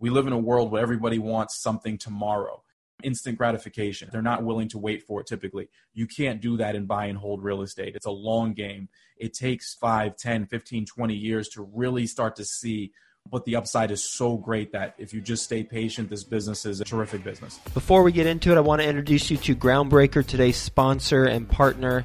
We live in a world where everybody wants something tomorrow, instant gratification. They're not willing to wait for it typically. You can't do that in buy and hold real estate. It's a long game. It takes 5, 10, 15, 20 years to really start to see but the upside is so great that if you just stay patient, this business is a terrific business. Before we get into it, I want to introduce you to Groundbreaker, today's sponsor and partner.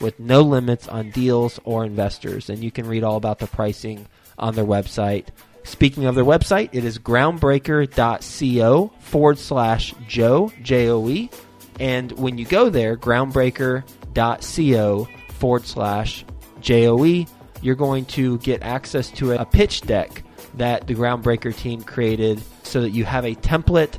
with no limits on deals or investors. And you can read all about the pricing on their website. Speaking of their website, it is groundbreaker.co forward slash Joe, J O E. And when you go there, groundbreaker.co forward slash J O E, you're going to get access to a pitch deck that the Groundbreaker team created so that you have a template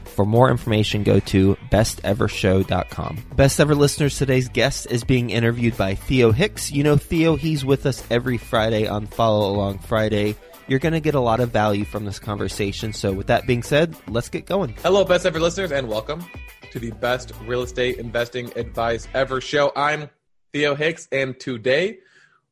For more information, go to bestevershow.com. Best ever listeners, today's guest is being interviewed by Theo Hicks. You know Theo, he's with us every Friday on Follow Along Friday. You're going to get a lot of value from this conversation. So, with that being said, let's get going. Hello, best ever listeners, and welcome to the best real estate investing advice ever show. I'm Theo Hicks, and today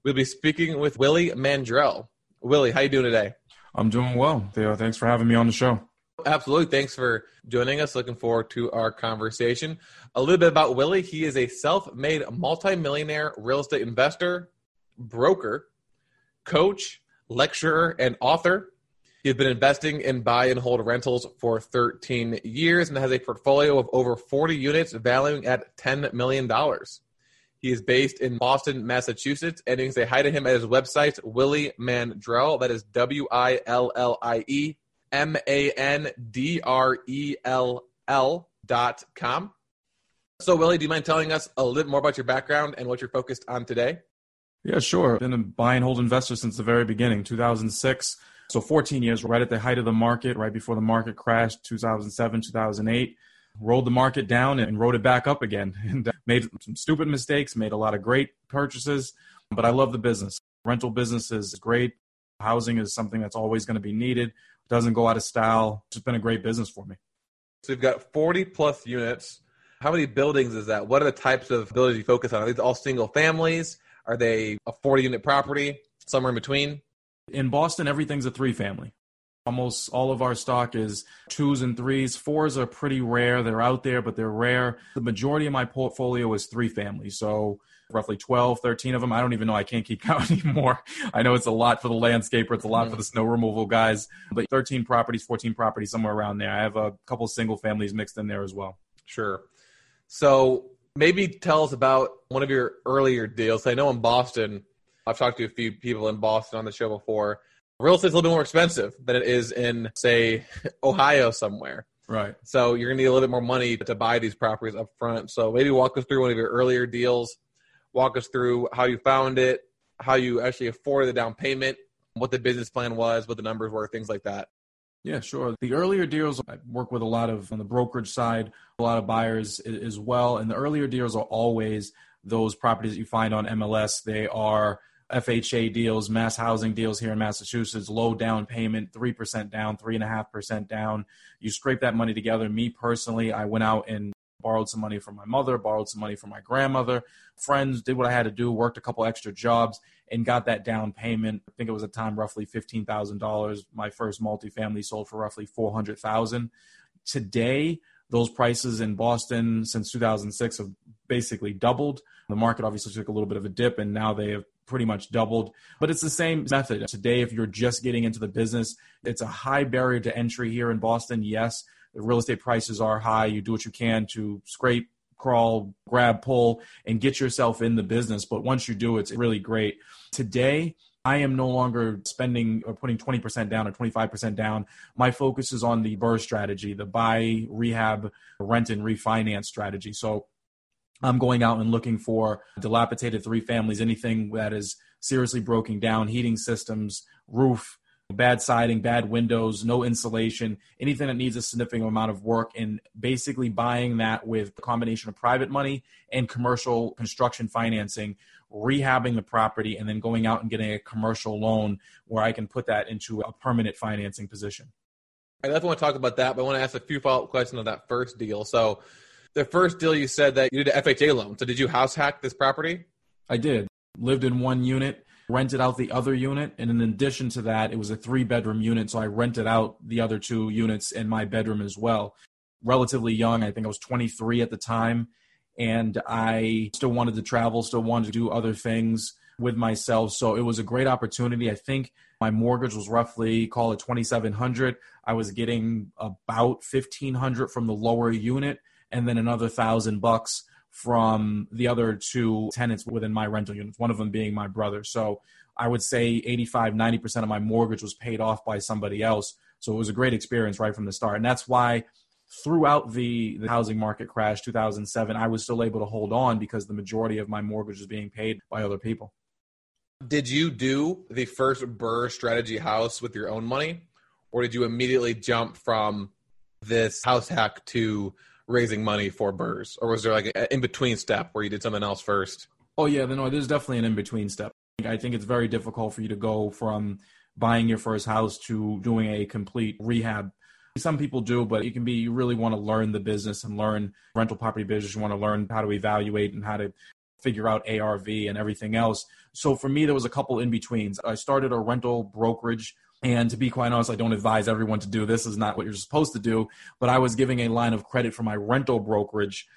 we'll be speaking with Willie Mandrell. Willie, how you doing today? I'm doing well, Theo. Thanks for having me on the show. Absolutely. Thanks for joining us. Looking forward to our conversation. A little bit about Willie. He is a self made multimillionaire real estate investor, broker, coach, lecturer, and author. He has been investing in buy and hold rentals for 13 years and has a portfolio of over 40 units valuing at $10 million. He is based in Boston, Massachusetts, and you can say hi to him at his website, Willie Mandrell. That is W I L L I E M A N D R E L L dot com. So, Willie, do you mind telling us a little more about your background and what you're focused on today? Yeah, sure. Been a buy and hold investor since the very beginning, 2006. So 14 years, right at the height of the market, right before the market crashed, 2007, 2008. Rolled the market down and rode it back up again and uh, made some stupid mistakes, made a lot of great purchases. But I love the business. Rental business is great. Housing is something that's always going to be needed doesn't go out of style. It's been a great business for me. So you've got 40 plus units. How many buildings is that? What are the types of buildings you focus on? Are these all single families? Are they a 40 unit property? Somewhere in between? In Boston, everything's a three family. Almost all of our stock is twos and threes. Fours are pretty rare. They're out there, but they're rare. The majority of my portfolio is three families. So roughly 12, 13 of them. I don't even know. I can't keep count anymore. I know it's a lot for the landscaper. It's a lot mm-hmm. for the snow removal guys, but 13 properties, 14 properties, somewhere around there. I have a couple single families mixed in there as well. Sure. So Maybe tell us about one of your earlier deals. I know in Boston, I've talked to a few people in Boston on the show before. Real estate's a little bit more expensive than it is in, say, Ohio somewhere. Right. So you're going to need a little bit more money to buy these properties up front. So maybe walk us through one of your earlier deals. Walk us through how you found it, how you actually afforded the down payment, what the business plan was, what the numbers were, things like that. Yeah, sure. The earlier deals, I work with a lot of on the brokerage side, a lot of buyers as well. And the earlier deals are always those properties that you find on MLS. They are FHA deals, mass housing deals here in Massachusetts, low down payment, 3% down, 3.5% down. You scrape that money together. Me personally, I went out and borrowed some money from my mother, borrowed some money from my grandmother, friends, did what I had to do, worked a couple extra jobs, and got that down payment. I think it was at the time roughly $15,000. My first multifamily sold for roughly 400000 Today, those prices in Boston since 2006 have basically doubled. The market obviously took a little bit of a dip, and now they have pretty much doubled. But it's the same method. Today, if you're just getting into the business, it's a high barrier to entry here in Boston. Yes, real estate prices are high. You do what you can to scrape, crawl, grab, pull, and get yourself in the business. But once you do, it's really great. Today, I am no longer spending or putting 20% down or 25% down. My focus is on the BRRRR strategy, the buy, rehab, rent, and refinance strategy. So I'm going out and looking for dilapidated three families, anything that is seriously broken down, heating systems, roof, bad siding, bad windows, no insulation, anything that needs a significant amount of work, and basically buying that with a combination of private money and commercial construction financing, rehabbing the property, and then going out and getting a commercial loan where I can put that into a permanent financing position. I definitely want to talk about that, but I want to ask a few follow up questions on that first deal. So, the first deal you said that you did an FHA loan. So did you house hack this property? I did. Lived in one unit, rented out the other unit, and in addition to that, it was a three bedroom unit, so I rented out the other two units in my bedroom as well. Relatively young, I think I was 23 at the time, and I still wanted to travel, still wanted to do other things with myself. So it was a great opportunity. I think my mortgage was roughly call it 2700. I was getting about 1500 from the lower unit and then another thousand bucks from the other two tenants within my rental units, one of them being my brother. So I would say 85, 90% of my mortgage was paid off by somebody else. So it was a great experience right from the start. And that's why throughout the, the housing market crash 2007, I was still able to hold on because the majority of my mortgage was being paid by other people. Did you do the first BRRRR strategy house with your own money? Or did you immediately jump from this house hack to raising money for BRRRRs, or was there like an in between step where you did something else first? Oh yeah, no, there's definitely an in between step. I think it's very difficult for you to go from buying your first house to doing a complete rehab. Some people do, but it can be you really want to learn the business and learn rental property business. You want to learn how to evaluate and how to figure out ARV and everything else. So for me, there was a couple in betweens. I started a rental brokerage and to be quite honest, I don't advise everyone to do this. this is not what you're supposed to do. But I was giving a line of credit for my rental brokerage.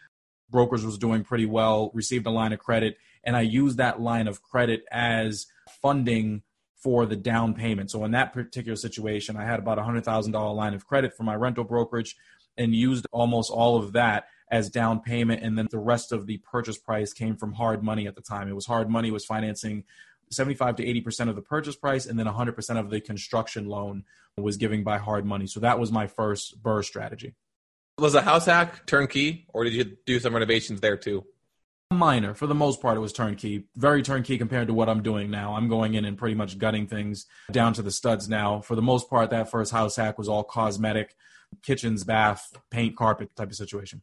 Brokers was doing pretty well, received a line of credit, and I used that line of credit as funding for the down payment. So in that particular situation, I had about a hundred thousand dollar line of credit for my rental brokerage and used almost all of that as down payment and then the rest of the purchase price came from hard money at the time it was hard money was financing 75 to 80% of the purchase price and then 100% of the construction loan was given by hard money. So that was my first BRRRR strategy. Was a house hack turnkey or did you do some renovations there too? Minor. For the most part, it was turnkey. Very turnkey compared to what I'm doing now. I'm going in and pretty much gutting things down to the studs now. For the most part, that first house hack was all cosmetic, kitchens, bath, paint, carpet type of situation.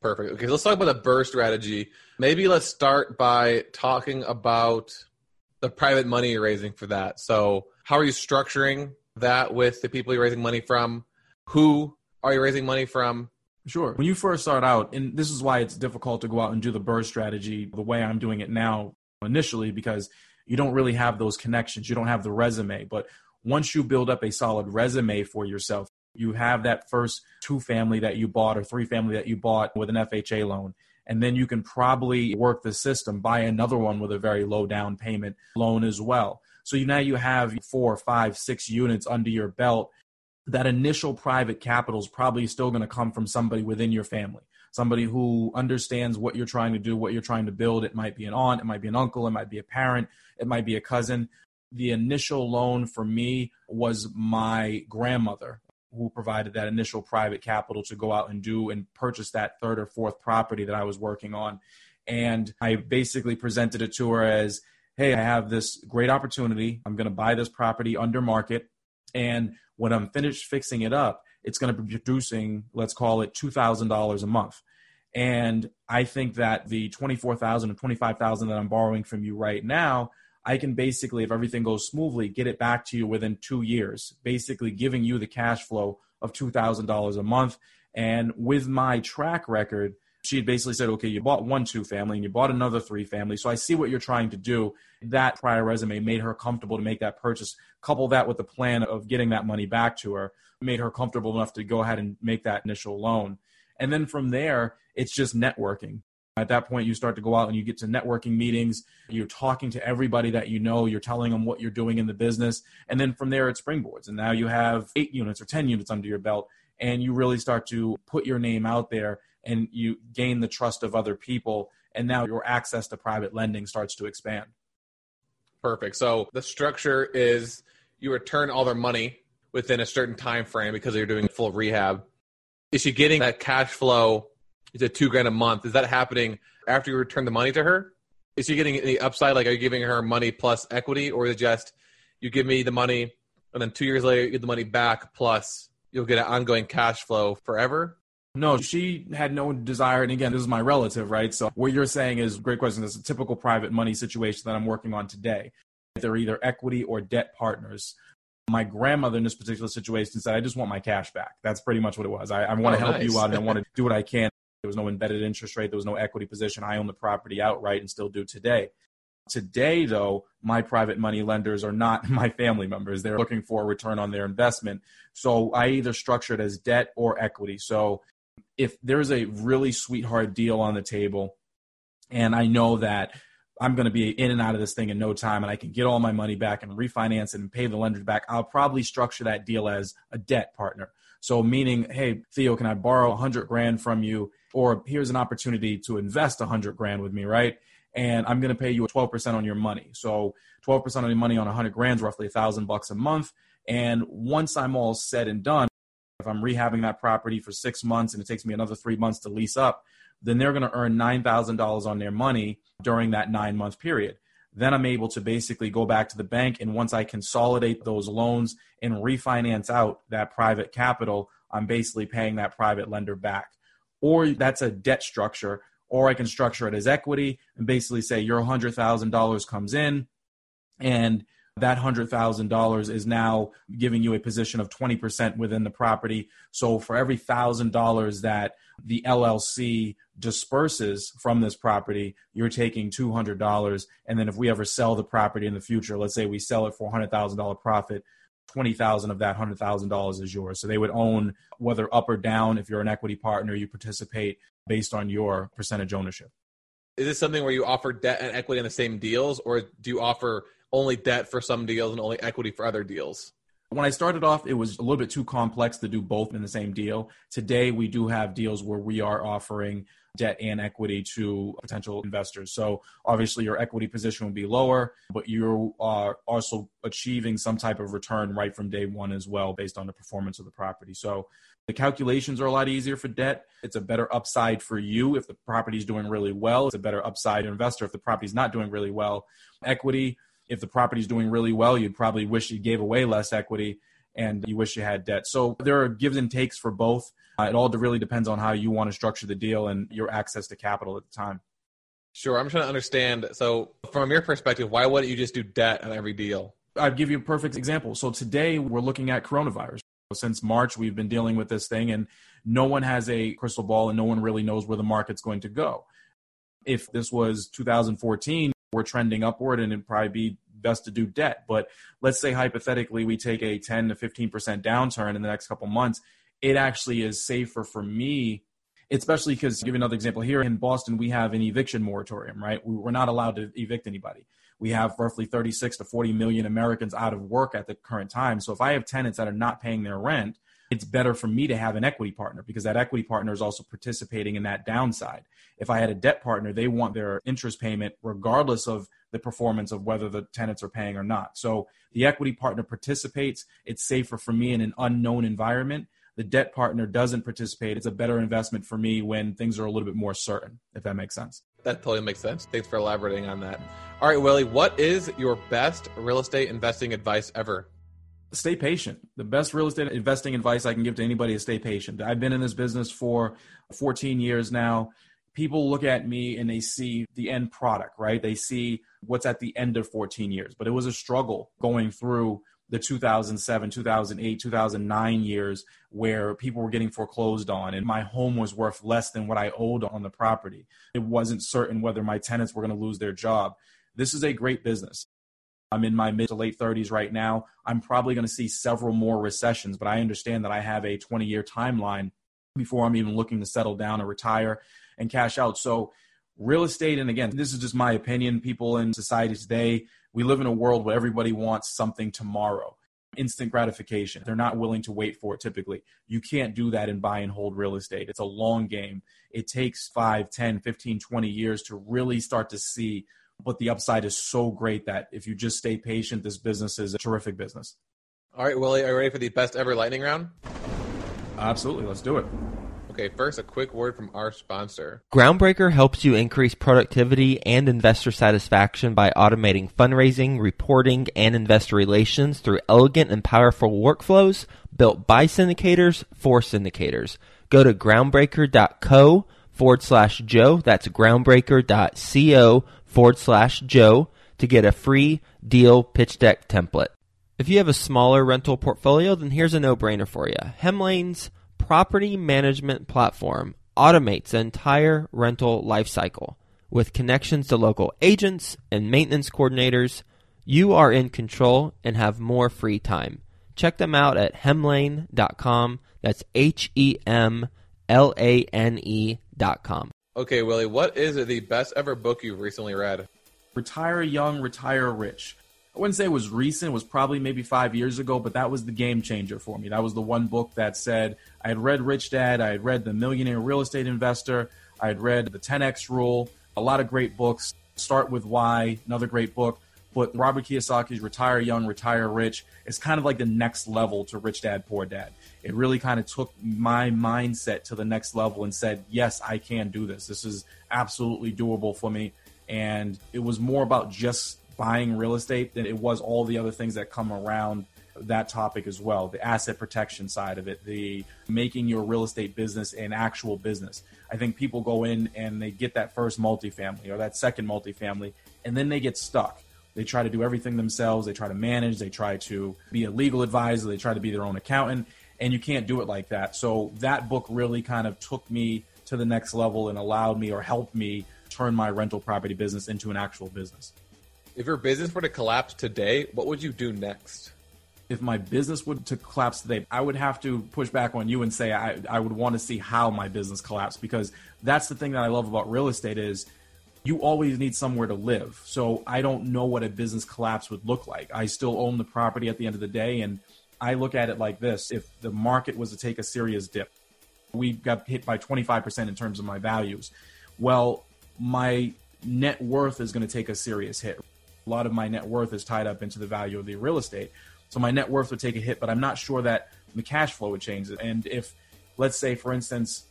Perfect. Okay, let's talk about the BRRRR strategy. Maybe let's start by talking about the private money you're raising for that. So, how are you structuring that with the people you're raising money from? Who are you raising money from? Sure. When you first start out, and this is why it's difficult to go out and do the BRRRR strategy the way I'm doing it now initially, because you don't really have those connections. You don't have the resume. But once you build up a solid resume for yourself, you have that first two family that you bought or three family that you bought with an FHA loan and then you can probably work the system, buy another one with a very low down payment loan as well. So now you have four, five, six units under your belt. That initial private capital is probably still going to come from somebody within your family. somebody who understands what you're trying to do, what you're trying to build. It might be an aunt, it might be an uncle, it might be a parent, it might be a cousin. The initial loan for me was my grandmother who provided that initial private capital to go out and do and purchase that third or fourth property that I was working on. And I basically presented it to her as, hey, I have this great opportunity. I'm going to buy this property under market. And when I'm finished fixing it up, it's going to be producing, let's call it $2,000 a month. And I think that the 24,000 or 25,000 that I'm borrowing from you right now, I can basically, if everything goes smoothly, get it back to you within two years, basically giving you the cash flow of $2,000 a month. And with my track record, she had basically said, okay, you bought one two family and you bought another three family. So I see what you're trying to do. That prior resume made her comfortable to make that purchase. Couple that with the plan of getting that money back to her, made her comfortable enough to go ahead and make that initial loan. And then from there, it's just networking. At that point, you start to go out and you get to networking meetings. You're talking to everybody that you know. You're telling them what you're doing in the business. And then from there, it springboards. And now you have eight units or 10 units under your belt. And you really start to put your name out there and you gain the trust of other people. And now your access to private lending starts to expand. Perfect. So the structure is you return all their money within a certain time frame because you're doing full rehab. Is she getting that cash flow? Is it two grand a month? Is that happening after you return the money to her? Is she getting any upside? Like, are you giving her money plus equity, or is it just you give me the money and then two years later you get the money back plus you'll get an ongoing cash flow forever? No, she had no desire. And again, this is my relative, right? So what you're saying is great question. It's a typical private money situation that I'm working on today. They're either equity or debt partners. My grandmother in this particular situation said, I just want my cash back. That's pretty much what it was. I, I want to oh, help nice. you out and I want to do what I can. There was no embedded interest rate. There was no equity position. I own the property outright and still do today. Today, though, my private money lenders are not my family members. They're looking for a return on their investment. So I either structure it as debt or equity. So if there's a really sweetheart deal on the table and I know that I'm going to be in and out of this thing in no time and I can get all my money back and refinance it and pay the lenders back, I'll probably structure that deal as a debt partner. So meaning, hey, Theo, can I borrow 100 grand from you? Or here's an opportunity to invest 100 grand with me, right? And I'm going to pay you 12% on your money. So 12% on your money on 100 grand is roughly a thousand bucks a month. And once I'm all said and done, if I'm rehabbing that property for six months and it takes me another three months to lease up, then they're going to earn $9,000 on their money during that nine month period. Then I'm able to basically go back to the bank. And once I consolidate those loans and refinance out that private capital, I'm basically paying that private lender back. Or that's a debt structure, or I can structure it as equity and basically say your $100,000 comes in and that $100,000 is now giving you a position of 20% within the property. So for every $1,000 that the LLC disperses from this property, you're taking $200. And then if we ever sell the property in the future, let's say we sell it for $100,000 profit, 20,000 of that $100,000 is yours. So they would own whether up or down if you're an equity partner, you participate based on your percentage ownership. Is this something where you offer debt and equity in the same deals or do you offer only debt for some deals and only equity for other deals? When I started off, it was a little bit too complex to do both in the same deal. Today, we do have deals where we are offering debt and equity to potential investors. So obviously, your equity position will be lower, but you are also achieving some type of return right from day one as well, based on the performance of the property. So the calculations are a lot easier for debt. It's a better upside for you if the property is doing really well. It's a better upside investor if the property is not doing really well. Equity if the property is doing really well, you'd probably wish you gave away less equity and you wish you had debt. So there are gives and takes for both. Uh, it all really depends on how you want to structure the deal and your access to capital at the time. Sure. I'm trying to understand. So, from your perspective, why wouldn't you just do debt on every deal? I'd give you a perfect example. So, today we're looking at coronavirus. Since March, we've been dealing with this thing, and no one has a crystal ball and no one really knows where the market's going to go. If this was 2014, we're trending upward and it'd probably be best to do debt. But let's say hypothetically we take a 10 to 15% downturn in the next couple months, it actually is safer for me, especially because, give another example here in Boston, we have an eviction moratorium, right? We're not allowed to evict anybody. We have roughly 36 to 40 million Americans out of work at the current time. So if I have tenants that are not paying their rent, it's better for me to have an equity partner because that equity partner is also participating in that downside. If I had a debt partner, they want their interest payment regardless of the performance of whether the tenants are paying or not. So the equity partner participates. It's safer for me in an unknown environment. The debt partner doesn't participate. It's a better investment for me when things are a little bit more certain, if that makes sense. That totally makes sense. Thanks for elaborating on that. All right, Willie, what is your best real estate investing advice ever? Stay patient. The best real estate investing advice I can give to anybody is stay patient. I've been in this business for 14 years now. People look at me and they see the end product, right? They see what's at the end of 14 years. But it was a struggle going through the 2007, 2008, 2009 years where people were getting foreclosed on and my home was worth less than what I owed on the property. It wasn't certain whether my tenants were going to lose their job. This is a great business. I'm in my mid to late 30s right now. I'm probably going to see several more recessions, but I understand that I have a 20 year timeline before I'm even looking to settle down or retire and cash out. So, real estate, and again, this is just my opinion, people in society today, we live in a world where everybody wants something tomorrow instant gratification. They're not willing to wait for it typically. You can't do that in buy and hold real estate. It's a long game. It takes 5, 10, 15, 20 years to really start to see but the upside is so great that if you just stay patient, this business is a terrific business. All right, Willie, are you ready for the best ever lightning round? Absolutely. Let's do it. Okay, first, a quick word from our sponsor. Groundbreaker helps you increase productivity and investor satisfaction by automating fundraising, reporting, and investor relations through elegant and powerful workflows built by syndicators for syndicators. Go to groundbreaker.co forward slash Joe. That's groundbreaker.co forward slash Joe to get a free deal pitch deck template. If you have a smaller rental portfolio, then here's a no brainer for you. Hemlane's property management platform automates the entire rental lifecycle with connections to local agents and maintenance coordinators. You are in control and have more free time. Check them out at hemlane.com. That's H E M L A N E.com. Okay, Willie, what is the best ever book you've recently read? Retire Young, Retire Rich. Wouldn't say it was recent, it was probably maybe five years ago, but that was the game changer for me. That was the one book that said I had read Rich Dad, I had read The Millionaire Real Estate Investor, I had read The 10X Rule, a lot of great books. Start with Why, another great book. But Robert Kiyosaki's Retire Young, Retire Rich is kind of like the next level to Rich Dad, Poor Dad. It really kind of took my mindset to the next level and said, yes, I can do this. This is absolutely doable for me. And it was more about just buying real estate than it was all the other things that come around that topic as well the asset protection side of it the making your real estate business an actual business i think people go in and they get that first multifamily or that second multifamily and then they get stuck they try to do everything themselves. They try to manage. They try to be a legal advisor. They try to be their own accountant. And you can't do it like that. So that book really kind of took me to the next level and allowed me or helped me turn my rental property business into an actual business. If your business were to collapse today, what would you do next? If my business would to collapse today, I would have to push back on you and say I, I would want to see how my business collapsed because that's the thing that I love about real estate is you always need somewhere to live. So I don't know what a business collapse would look like. I still own the property at the end of the day, and I look at it like this: if the market was to take a serious dip, we got hit by 25% in terms of my values. Well, my net worth is going to take a serious hit. A lot of my net worth is tied up into the value of the real estate. So my net worth would take a hit, but I'm not sure that the cash flow would change. And if, let's say, for instance,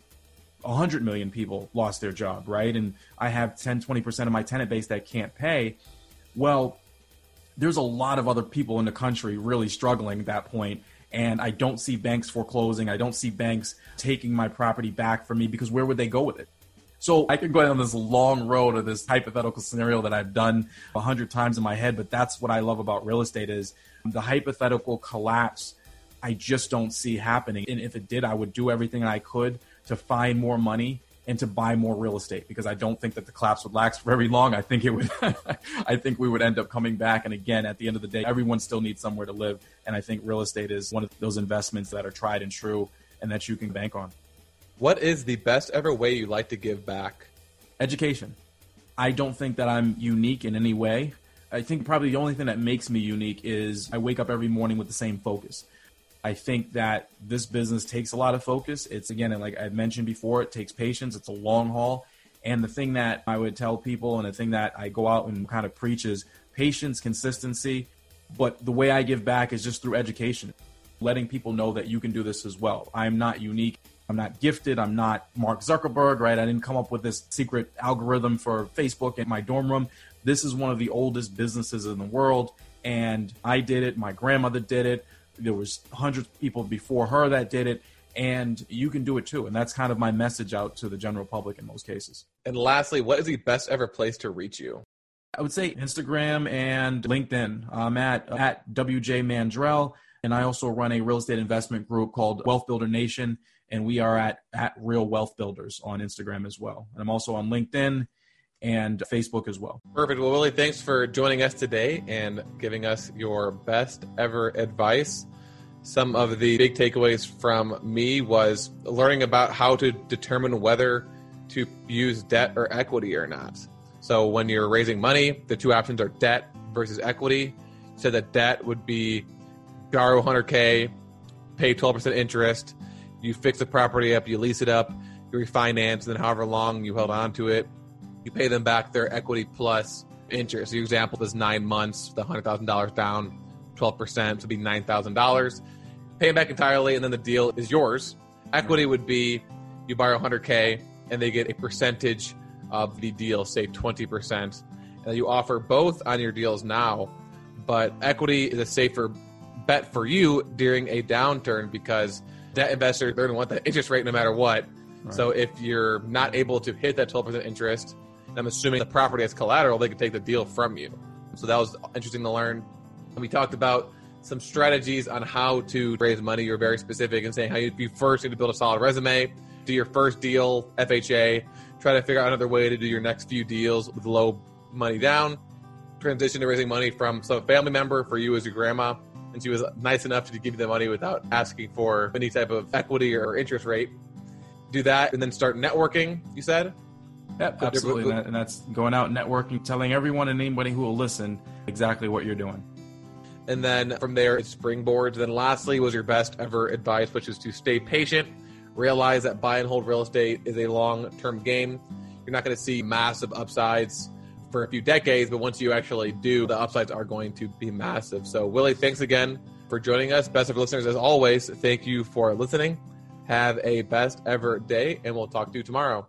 100 million people lost their job, right? And I have 10, 20% of my tenant base that can't pay. Well, there's a lot of other people in the country really struggling at that point and I don't see banks foreclosing. I don't see banks taking my property back from me because where would they go with it? So I could go down this long road of this hypothetical scenario that I've done a hundred times in my head, but that's what I love about real estate is the hypothetical collapse. I just don't see happening. And if it did, I would do everything I could to find more money and to buy more real estate because I don't think that the collapse would last very long. I think it would. I think we would end up coming back. And again, at the end of the day, everyone still needs somewhere to live, and I think real estate is one of those investments that are tried and true and that you can bank on. What is the best ever way you like to give back? Education. I don't think that I'm unique in any way. I think probably the only thing that makes me unique is I wake up every morning with the same focus I think that this business takes a lot of focus. It's again, like I mentioned before, it takes patience. It's a long haul. And the thing that I would tell people and the thing that I go out and kind of preach is patience, consistency. But the way I give back is just through education, letting people know that you can do this as well. I'm not unique. I'm not gifted. I'm not Mark Zuckerberg, right? I didn't come up with this secret algorithm for Facebook in my dorm room. This is one of the oldest businesses in the world. And I did it. My grandmother did it. There was hundreds of people before her that did it and you can do it too. And that's kind of my message out to the general public in most cases. And lastly, what is the best ever place to reach you? I would say Instagram and LinkedIn. I'm at at WJ Mandrell, and I also run a real estate investment group called Wealth Builder Nation, and we are at at Real Wealth Builders on Instagram as well. And I'm also on LinkedIn and Facebook as well. Perfect. Well, Willie, thanks for joining us today and giving us your best ever advice some of the big takeaways from me was learning about how to determine whether to use debt or equity or not. So when you're raising money, the two options are debt versus equity. So that debt would be borrow 100k, pay 12% interest, you fix the property up, you lease it up, you refinance, and then however long you held on to it, you pay them back their equity plus interest. The example is nine months, the $100,000 down 12% would be $9,000. Pay them back entirely, and then the deal is yours. Equity would be you borrow 100K, and they get a percentage of the deal, say 20%. And you offer both on your deals now, but equity is a safer bet for you during a downturn because debt investors, they're going to want that interest rate no matter what. Right. So if you're not able to hit that 12% interest, I'm assuming the property has collateral, they could take the deal from you. So that was interesting to learn. And we talked about some strategies on how to raise money. You're very specific in saying how you, you first need to build a solid resume, do your first deal, FHA, try to figure out another way to do your next few deals with low money down, transition to raising money from some family member for you as your grandma. And she was nice enough to give you the money without asking for any type of equity or interest rate. Do that and then start networking, you said? Yep, absolutely. And that's going out networking, telling everyone and anybody who will listen exactly what you're doing. And then from there, it's springboards. Then lastly was your best ever advice, which is to stay patient. Realize that buy and hold real estate is a long term game. You're not going to see massive upsides for a few decades, but once you actually do, the upsides are going to be massive. So, Willie, thanks again for joining us. Best of listeners, as always, thank you for listening. Have a best ever day, and we'll talk to you tomorrow.